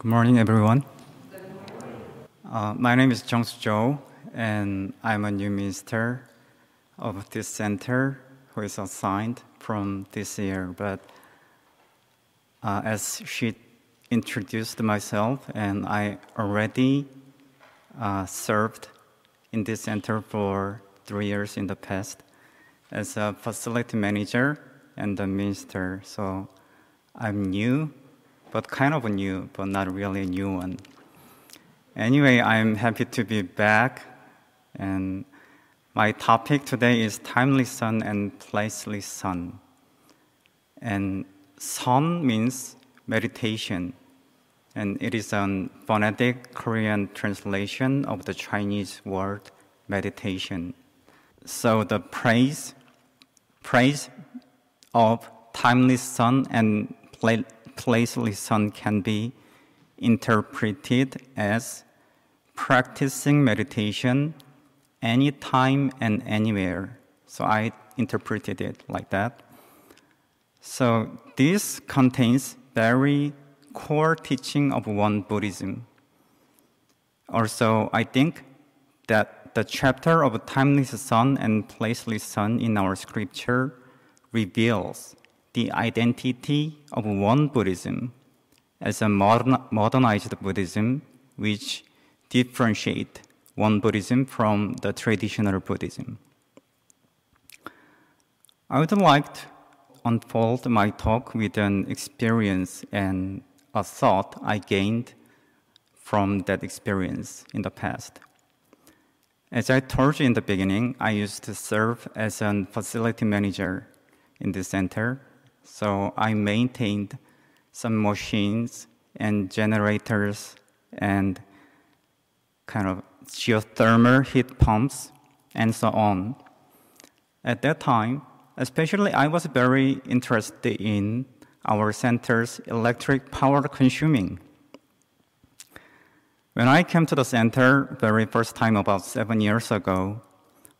Good morning, everyone. Uh, my name is Jung Soo and I'm a new minister of this center who is assigned from this year. But uh, as she introduced myself, and I already uh, served in this center for three years in the past as a facility manager and a minister. So I'm new but kind of a new, but not really a new one. Anyway, I'm happy to be back, and my topic today is timely sun and placely sun. And sun means meditation, and it is a phonetic Korean translation of the Chinese word meditation. So the praise, praise of timely sun and placely son can be interpreted as practicing meditation anytime and anywhere. So I interpreted it like that. So this contains very core teaching of Won Buddhism. Also, I think that the chapter of timeless sun and placeless sun in our scripture reveals the identity of Won Buddhism as a modern, modernized Buddhism which differentiate Won Buddhism from the traditional Buddhism. I would like to unfold my talk with an experience and a thought I gained from that experience in the past. As I told you in the beginning, I used to serve as a facility manager in the center so I maintained some machines and generators and kind of geothermal heat pumps and so on. At that time, especially I was very interested in our center's electric power consuming. When I came to the center very first time about seven years ago,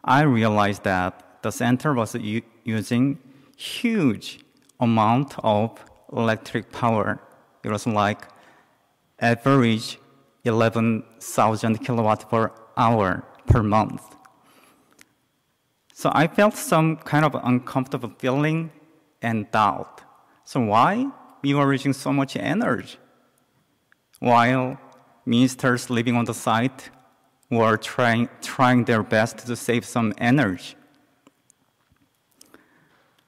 I realized that the center was using huge amount of electric power. It was like average 11,000 kilowatt per hour per month. So I felt some kind of uncomfortable feeling and doubt. So why we were using so much energy? While ministers living on the site were trying, trying their best to save some energy.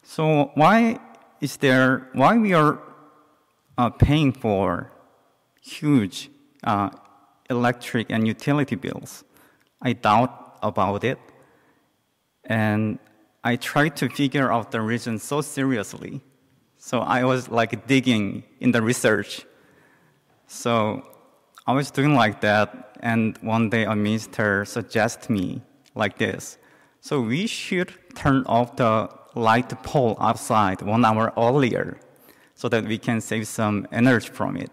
So why is there why we are uh, paying for huge uh, electric and utility bills? I doubt about it, and I tried to figure out the reason so seriously. So I was like digging in the research. So I was doing like that, and one day a minister suggested me like this. So we should turn off the light pole outside one hour earlier so that we can save some energy from it.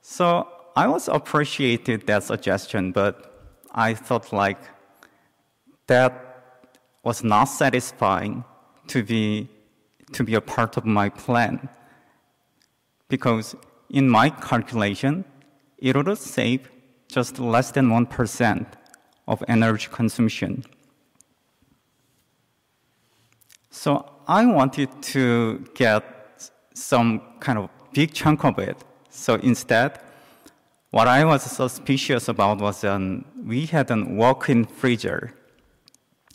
So I was appreciated that suggestion, but I thought like that was not satisfying to be to be a part of my plan because in my calculation it would save just less than 1% of energy consumption. So I wanted to get some kind of big chunk of it. So instead, what I was suspicious about was um, we had a walk-in freezer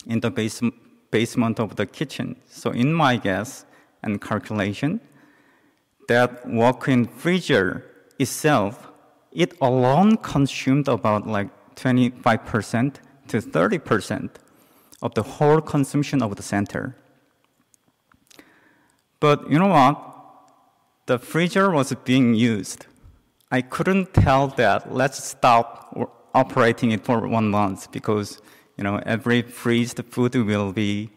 in the base, basement of the kitchen. So in my guess and calculation, that walk-in freezer itself, it alone consumed about like 25% to 30% of the whole consumption of the center. But you know what? The freezer was being used. I couldn't tell that let's stop operating it for one month because you know every freezed food will be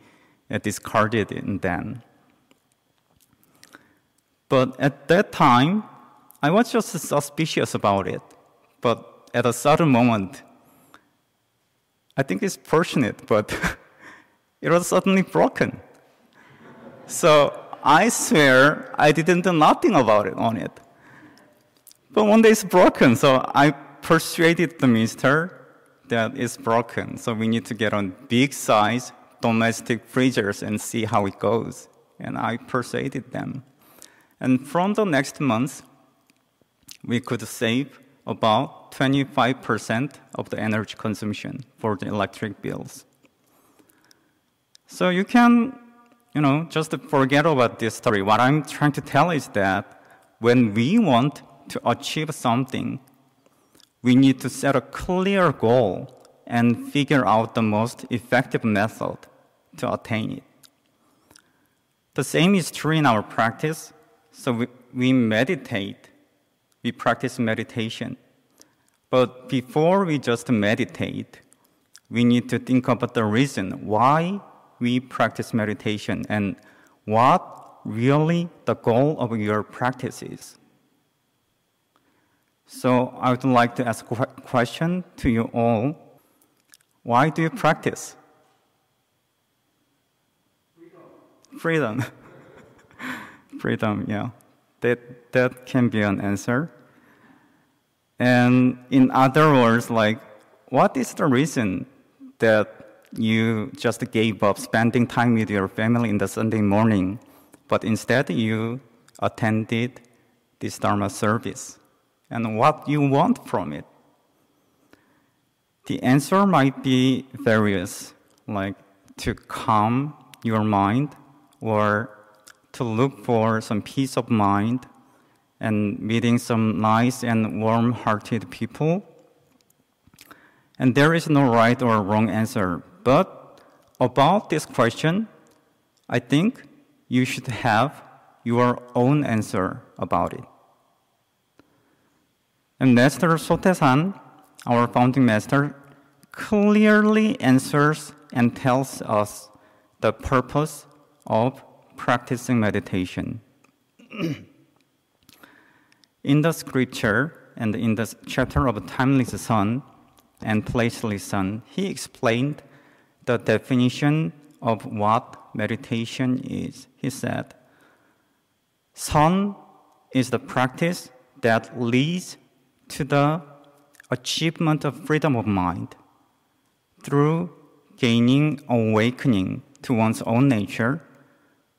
uh, discarded and then. But at that time, I was just suspicious about it. But at a certain moment, I think it's fortunate, but it was suddenly broken. So I swear I didn't do nothing about it on it. But one day it's broken, so I persuaded the minister that it's broken. So we need to get on big size domestic freezers and see how it goes. And I persuaded them. And from the next month, we could save about 25% of the energy consumption for the electric bills. So you can, you know, just forget about this story. What I'm trying to tell is that when we want to achieve something, we need to set a clear goal and figure out the most effective method to attain it. The same is true in our practice. So we, we meditate, we practice meditation. But before we just meditate, we need to think about the reason why we practice meditation and what really the goal of your practice is. So I would like to ask a question to you all. Why do you practice? Freedom. Freedom, Freedom, yeah. That, that can be an answer. And in other words, like, what is the reason that you just gave up spending time with your family in the Sunday morning, but instead you attended this Dharma service? and what you want from it? The answer might be various, like to calm your mind or to look for some peace of mind and meeting some nice and warm hearted people. And there is no right or wrong answer. But about this question, I think you should have your own answer about it. And Master Sotaesan, our founding master, clearly answers and tells us the purpose of practicing meditation. in the scripture and in the chapter of timeless sun and placeless sun, he explained the definition of what meditation is. He said, Sun is the practice that leads to the achievement of freedom of mind through gaining awakening to one's own nature,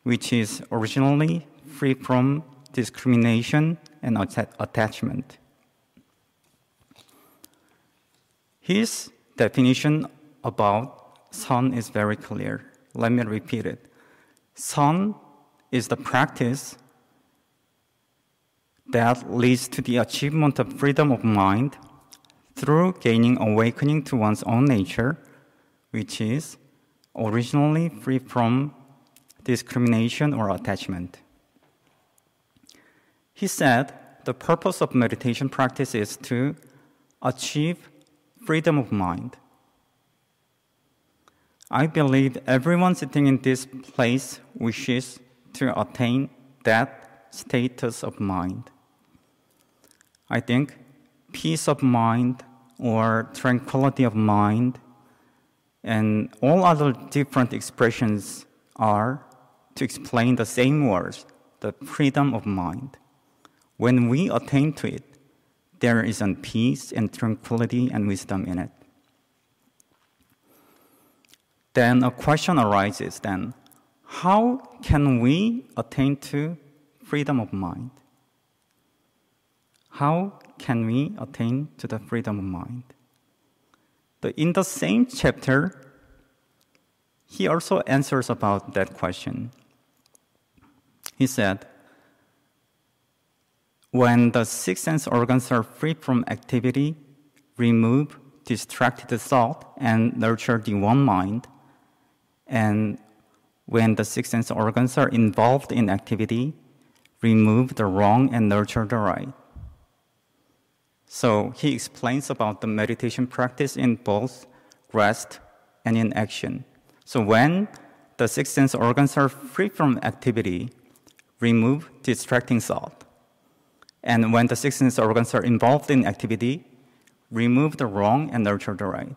which is originally free from discrimination and attachment. His definition about sun is very clear. Let me repeat it. Sun is the practice that leads to the achievement of freedom of mind through gaining awakening to one's own nature, which is originally free from discrimination or attachment. He said the purpose of meditation practice is to achieve freedom of mind. I believe everyone sitting in this place wishes to attain that status of mind. I think peace of mind or tranquility of mind and all other different expressions are to explain the same words, the freedom of mind. When we attain to it, there is a peace and tranquility and wisdom in it. Then a question arises then, how can we attain to freedom of mind? How can we attain to the freedom of mind? But in the same chapter, he also answers about that question. He said, when the six sense organs are free from activity, remove distracted thought and nurture the one mind. And when the six sense organs are involved in activity, remove the wrong and nurture the right. So he explains about the meditation practice in both rest and in action. So when the six sense organs are free from activity, remove distracting thought. And when the six sense organs are involved in activity, remove the wrong and nurture the right.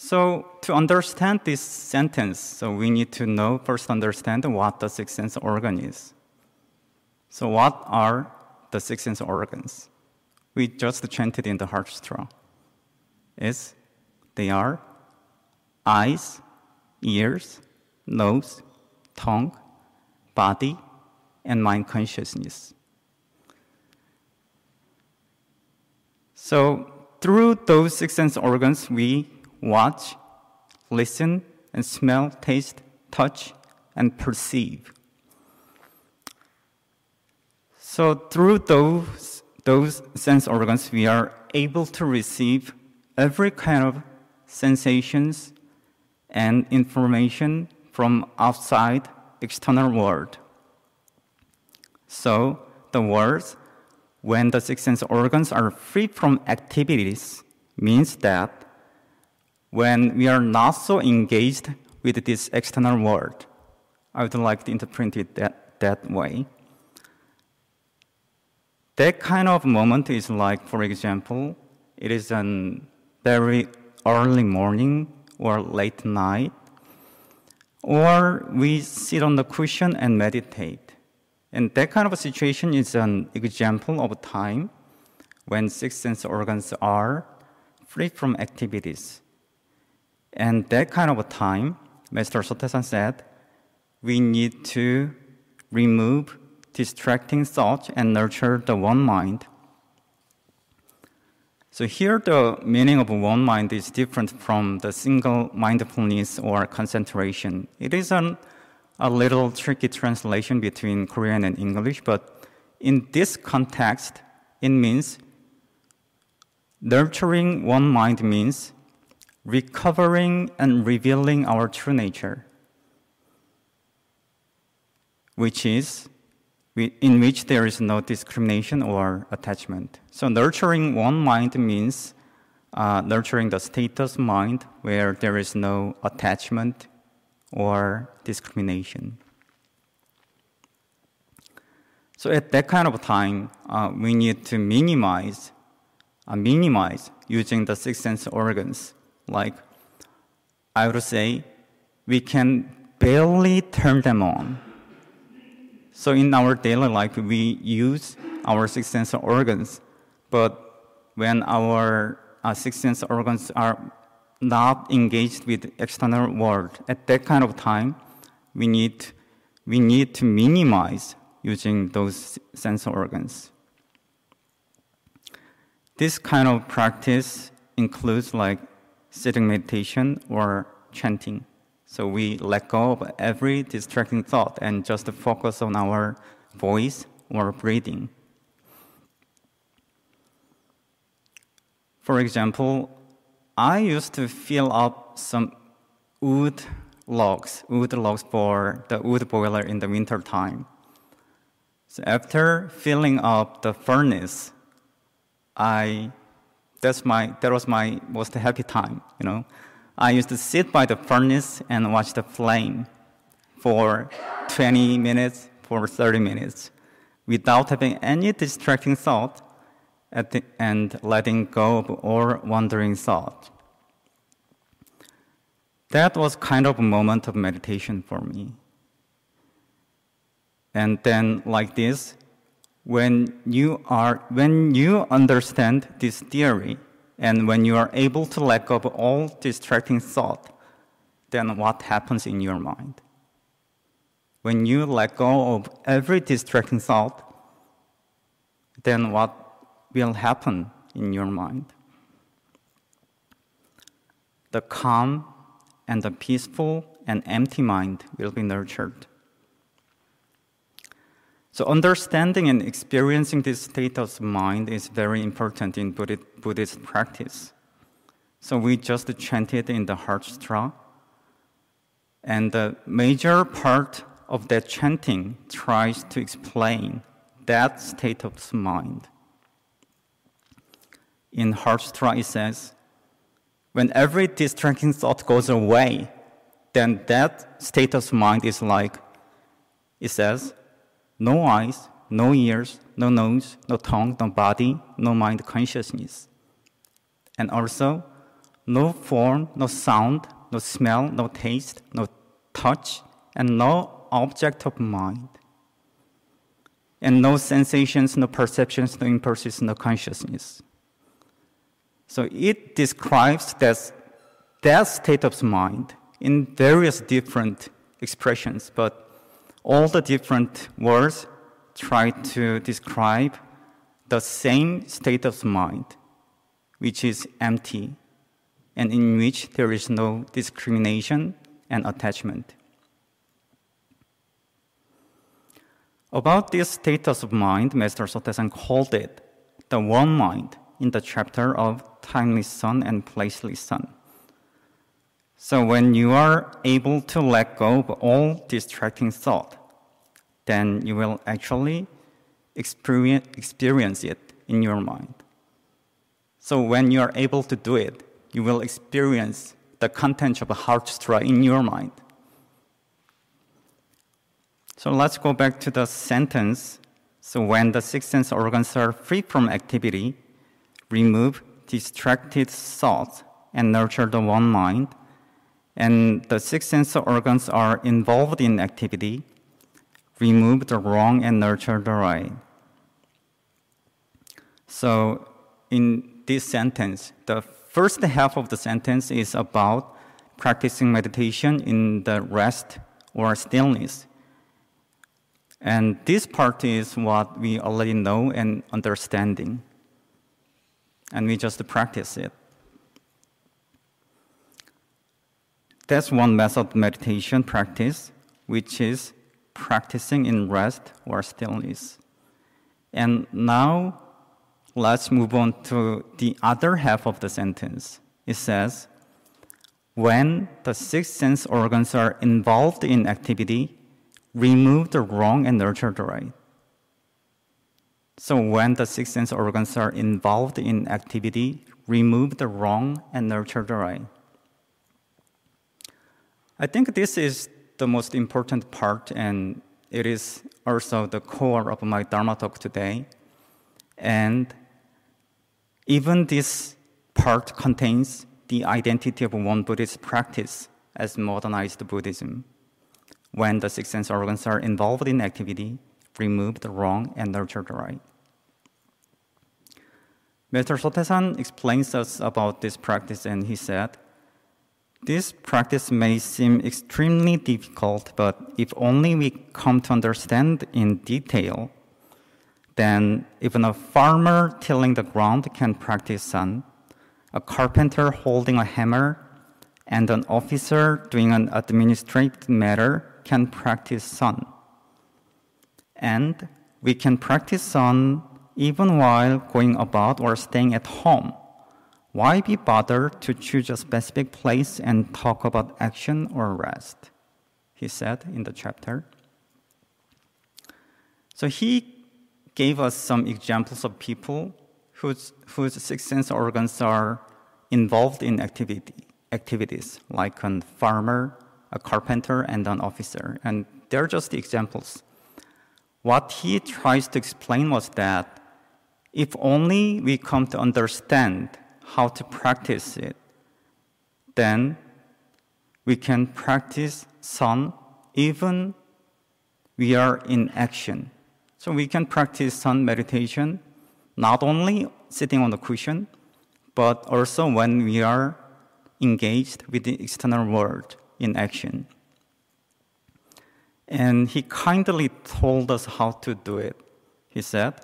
So to understand this sentence, so we need to know first understand what the six sense organ is. So, what are the six sense organs? We just chanted in the Heart Is they are eyes, ears, nose, tongue, body, and mind consciousness. So, through those six sense organs, we watch, listen, and smell, taste, touch, and perceive. So through those, those sense organs, we are able to receive every kind of sensations and information from outside external world. So the words, when the six sense organs are free from activities, means that when we are not so engaged with this external world, I would like to interpret it that, that way. That kind of moment is like, for example, it is a very early morning or late night, or we sit on the cushion and meditate. And that kind of situation is an example of a time when six sense organs are free from activities. And that kind of a time, Master Sotaesan said, we need to remove distracting thoughts and nurture the one mind. So here the meaning of one mind is different from the single mindfulness or concentration. It is an, a little tricky translation between Korean and English, but in this context, it means nurturing one mind means recovering and revealing our true nature, which is in which there is no discrimination or attachment. So nurturing one mind means uh, nurturing the status mind where there is no attachment or discrimination. So at that kind of time, uh, we need to minimize, uh, minimize using the six sense organs. Like I would say, we can barely turn them on so in our daily life, we use our six sense organs, but when our uh, six sense organs are not engaged with external world, at that kind of time, we need we need to minimize using those sense organs. This kind of practice includes like sitting meditation or chanting. So we let go of every distracting thought and just focus on our voice or breathing. For example, I used to fill up some wood logs, wood logs for the wood boiler in the winter time. So after filling up the furnace, I that's my that was my most happy time, you know. I used to sit by the furnace and watch the flame for 20 minutes, for 30 minutes, without having any distracting thought the, and letting go of all wandering thought. That was kind of a moment of meditation for me. And then, like this, when you are, when you understand this theory, and when you are able to let go of all distracting thought, then what happens in your mind? When you let go of every distracting thought, then what will happen in your mind? The calm and the peaceful and empty mind will be nurtured. So, understanding and experiencing this state of mind is very important in Buddhist practice. So, we just chanted in the heart sutra, and the major part of that chanting tries to explain that state of mind. In Heart Sutra, it says, when every distracting thought goes away, then that state of mind is like, it says, no eyes, no ears, no nose, no tongue, no body, no mind consciousness. And also, no form, no sound, no smell, no taste, no touch, and no object of mind. and no sensations, no perceptions, no impulses, no consciousness. So it describes that, that state of mind in various different expressions, but all the different words try to describe the same state of mind, which is empty, and in which there is no discrimination and attachment. About this status of mind, Master Sotaesan called it the one mind in the chapter of timeless sun and placeless sun. So when you are able to let go of all distracting thought, then you will actually experience, it in your mind. So when you are able to do it, you will experience the content of a Heart Sutra in your mind. So let's go back to the sentence. So when the six sense organs are free from activity, remove distracted thoughts and nurture the one mind. And the six sense organs are involved in activity, remove the wrong and nurture the right. So in this sentence, the first half of the sentence is about practicing meditation in the rest or stillness. And this part is what we already know and understanding. And we just practice it. That's one method meditation practice, which is practicing in rest or stillness. And now let's move on to the other half of the sentence. It says, when the six sense organs are involved in activity, remove the wrong and nurture the right. So when the six sense organs are involved in activity, remove the wrong and nurture the right. I think this is the most important part, and it is also the core of my Dharma talk today. And even this part contains the identity of Won Buddhist practice as modernized Buddhism. When the six sense organs are involved in activity, remove the wrong and nurture the right. Mr. Sotaesan explains us about this practice and he said, this practice may seem extremely difficult, but if only we come to understand in detail, then even a farmer tilling the ground can practice san, a carpenter holding a hammer, and an officer doing an administrative matter can practice san. And we can practice san even while going about or staying at home. Why be bothered to choose a specific place and talk about action or rest? He said in the chapter. So he gave us some examples of people whose, whose six sense organs are involved in activity, activities, like a farmer, a carpenter, and an officer. And they're just examples. What he tries to explain was that if only we come to understand how to practice it, then we can practice sun even we are in action. So we can practice sun meditation not only sitting on the cushion, but also when we are engaged with the external world in action. And he kindly told us how to do it. He said,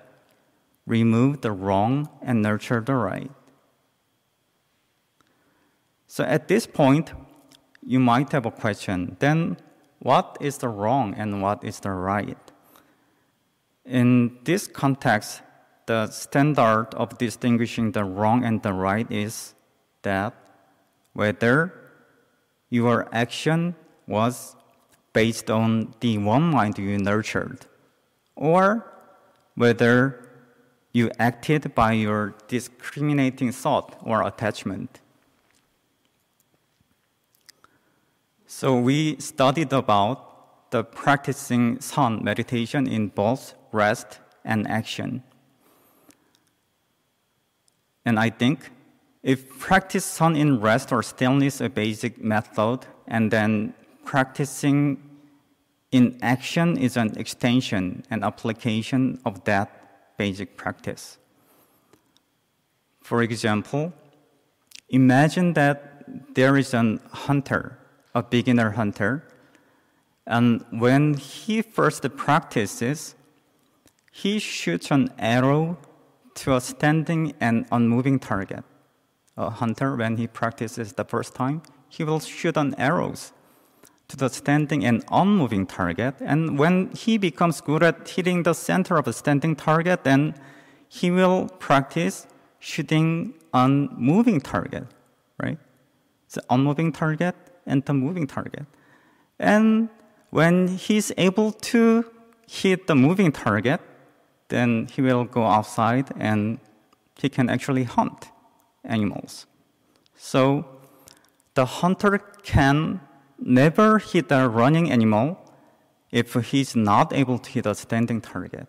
remove the wrong and nurture the right. So at this point, you might have a question then, what is the wrong and what is the right? In this context, the standard of distinguishing the wrong and the right is that whether your action was based on the one mind you nurtured, or whether you acted by your discriminating thought or attachment. So we studied about the practicing sun meditation in both rest and action. And I think if practice sun in rest or stillness is a basic method, and then practicing in action is an extension and application of that basic practice. For example, imagine that there is a hunter, a beginner hunter, and when he first practices, he shoots an arrow to a standing and unmoving target. A hunter, when he practices the first time, he will shoot an arrows to the standing and unmoving target. And when he becomes good at hitting the center of a standing target, then he will practice shooting on moving target, right? The unmoving target and the moving target. And when he's able to hit the moving target, then he will go outside and he can actually hunt animals. So the hunter can never hit a running animal if he's not able to hit a standing target.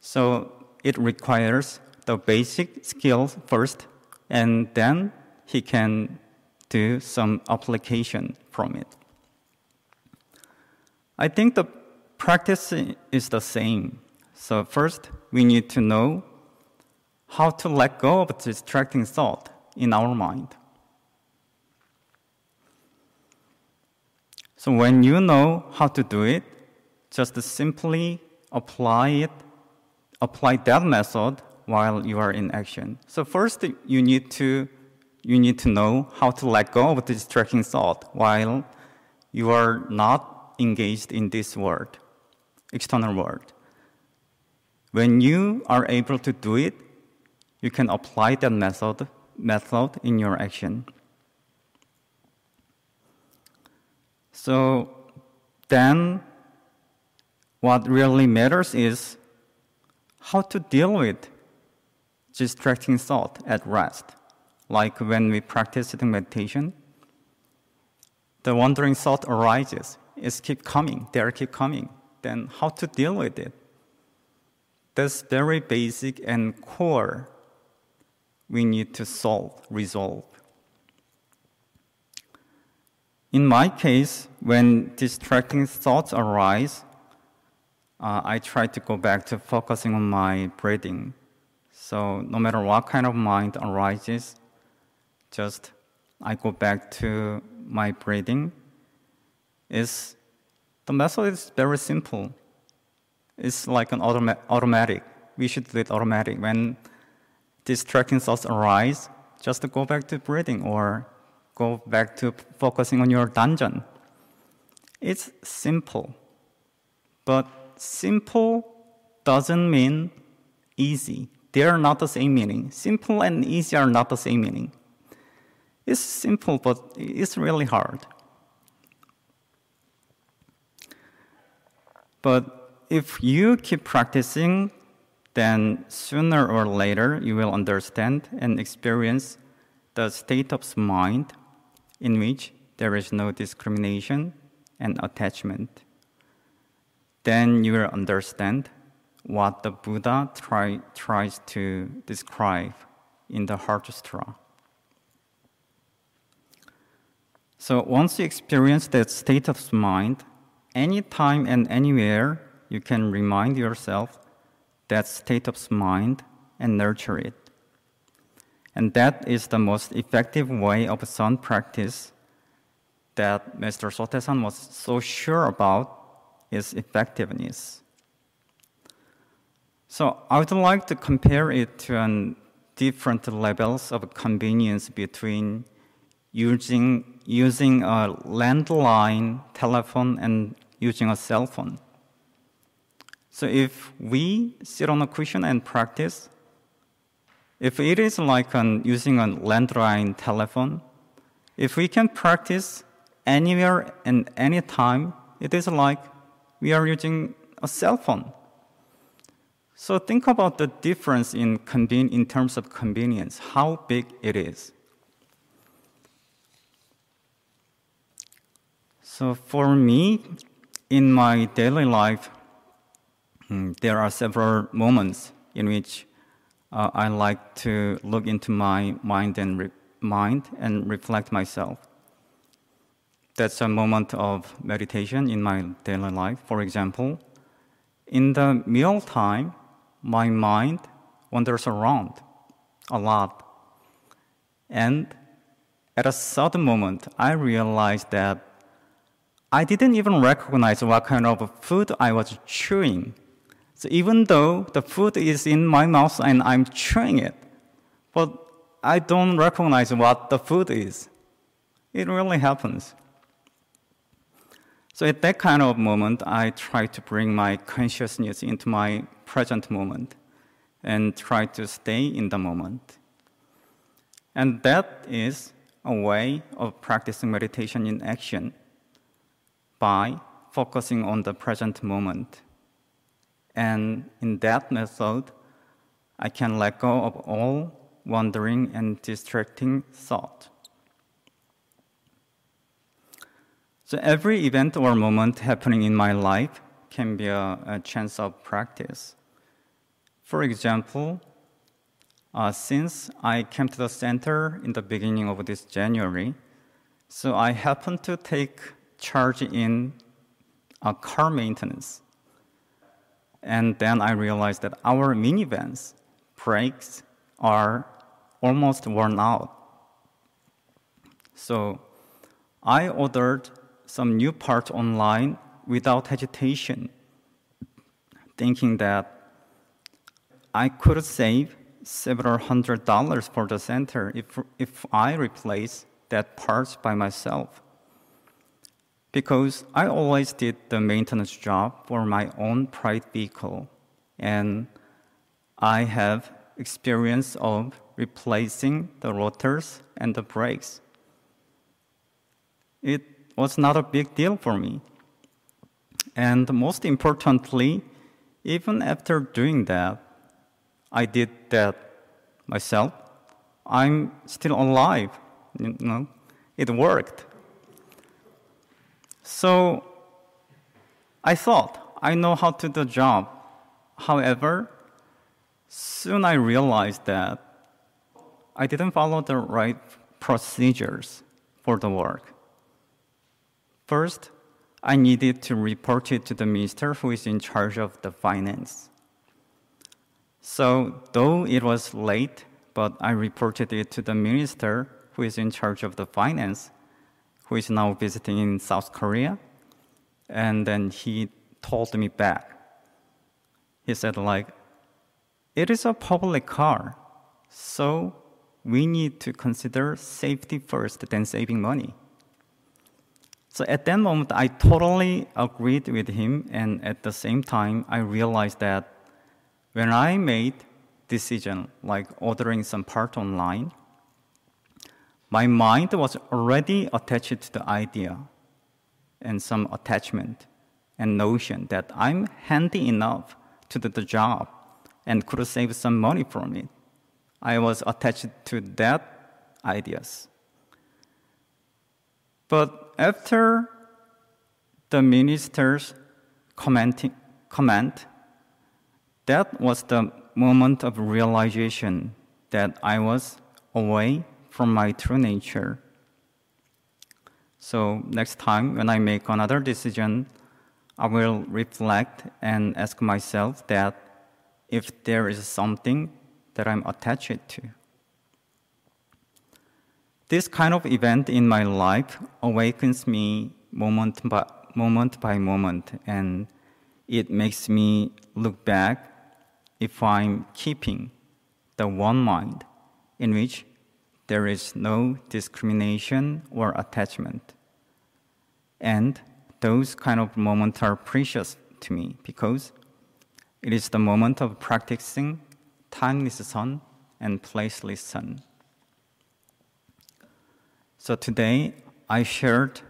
So it requires the basic skills first, and then he can do some application from it. I think the practice is the same. So, first, we need to know how to let go of distracting thought in our mind. So, when you know how to do it, just simply apply it, apply that method while you are in action. So first you need to you need to know how to let go of the distracting thought while you are not engaged in this world, external world. When you are able to do it, you can apply that method method in your action. So then what really matters is how to deal with distracting thought at rest. Like when we practice sitting meditation, the wandering thought arises. It's keep coming, they keep coming. Then how to deal with it? That's very basic and core we need to solve, resolve. In my case, when distracting thoughts arise, uh, I try to go back to focusing on my breathing so no matter what kind of mind arises, just I go back to my breathing. Is the method is very simple. It's like an automa- automatic. We should do it automatic. When distracting thoughts arise, just go back to breathing or go back to focusing on your danjeon. It's simple. But simple doesn't mean easy. They are not the same meaning. Simple and easy are not the same meaning. It's simple, but it's really hard. But if you keep practicing, then sooner or later you will understand and experience the state of mind in which there is no discrimination and attachment. Then you will understand what the Buddha try, tries to describe in the Heart Sutra. So once you experience that state of mind, anytime and anywhere, you can remind yourself that state of mind and nurture it. And that is the most effective way of Zen practice that Mr. Sotaesan was so sure about its effectiveness. So I would like to compare it to different levels of convenience between using, using a landline telephone and using a cell phone. So if we sit on a cushion and practice, if it is like an, using a landline telephone, if we can practice anywhere and anytime, it is like we are using a cell phone. So think about the difference in, in terms of convenience, how big it is. So for me, in my daily life, hmm, there are several moments in which uh, I like to look into my mind and re- mind and reflect myself. that's a moment of meditation in my daily life. For example, in the meal time, my mind wanders around a lot. And at a certain moment, I realized that I didn't even recognize what kind of food I was chewing. So even though the food is in my mouth and I'm chewing it, but I don't recognize what the food is. It really happens. So at that kind of moment, I try to bring my consciousness into my present moment and try to stay in the moment. And that is a way of practicing meditation in action by focusing on the present moment. And in that method, I can let go of all wandering and distracting thought. So every event or moment happening in my life can be a, a chance of practice. For example, uh, since I came to the center in the beginning of this January, so I happened to take charge in a car maintenance. And then I realized that our minivans brakes are almost worn out. So I ordered some new parts online without hesitation, thinking that I could save several hundred dollars for the center if, if I replace that parts by myself. Because I always did the maintenance job for my own private vehicle, and I have experience of replacing the rotors and the brakes. It was not a big deal for me. And most importantly, even after doing that, I did that myself. I'm still alive. You know, it worked. So I thought I know how to do the job. However, soon I realized that I didn't follow the right procedures for the work. First, I needed to report it to the minister who is in charge of the finance. So, though it was late, but I reported it to the minister who is in charge of the finance, who is now visiting in South Korea. And then he told me back. He said, like, it is a public car, so we need to consider safety first, then saving money. So at that moment, I totally agreed with him, and at the same time, I realized that when I made decision like ordering some part online, my mind was already attached to the idea and some attachment and notion that I'm handy enough to do the job and could save some money from it. I was attached to that ideas. But after the minister's commenting, comment, that was the moment of realization that I was away from my true nature. So next time when I make another decision, I will reflect and ask myself that if there is something that I'm attached to. This kind of event in my life awakens me moment by moment, by moment and it makes me look back if I'm keeping the one mind in which there is no discrimination or attachment. And those kind of moments are precious to me because it is the moment of practicing timeless sun and placeless sun. So today I shared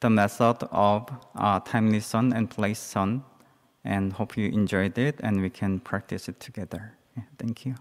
the method of uh, timeless sun and place sun and hope you enjoyed it and we can practice it together. Yeah, thank you.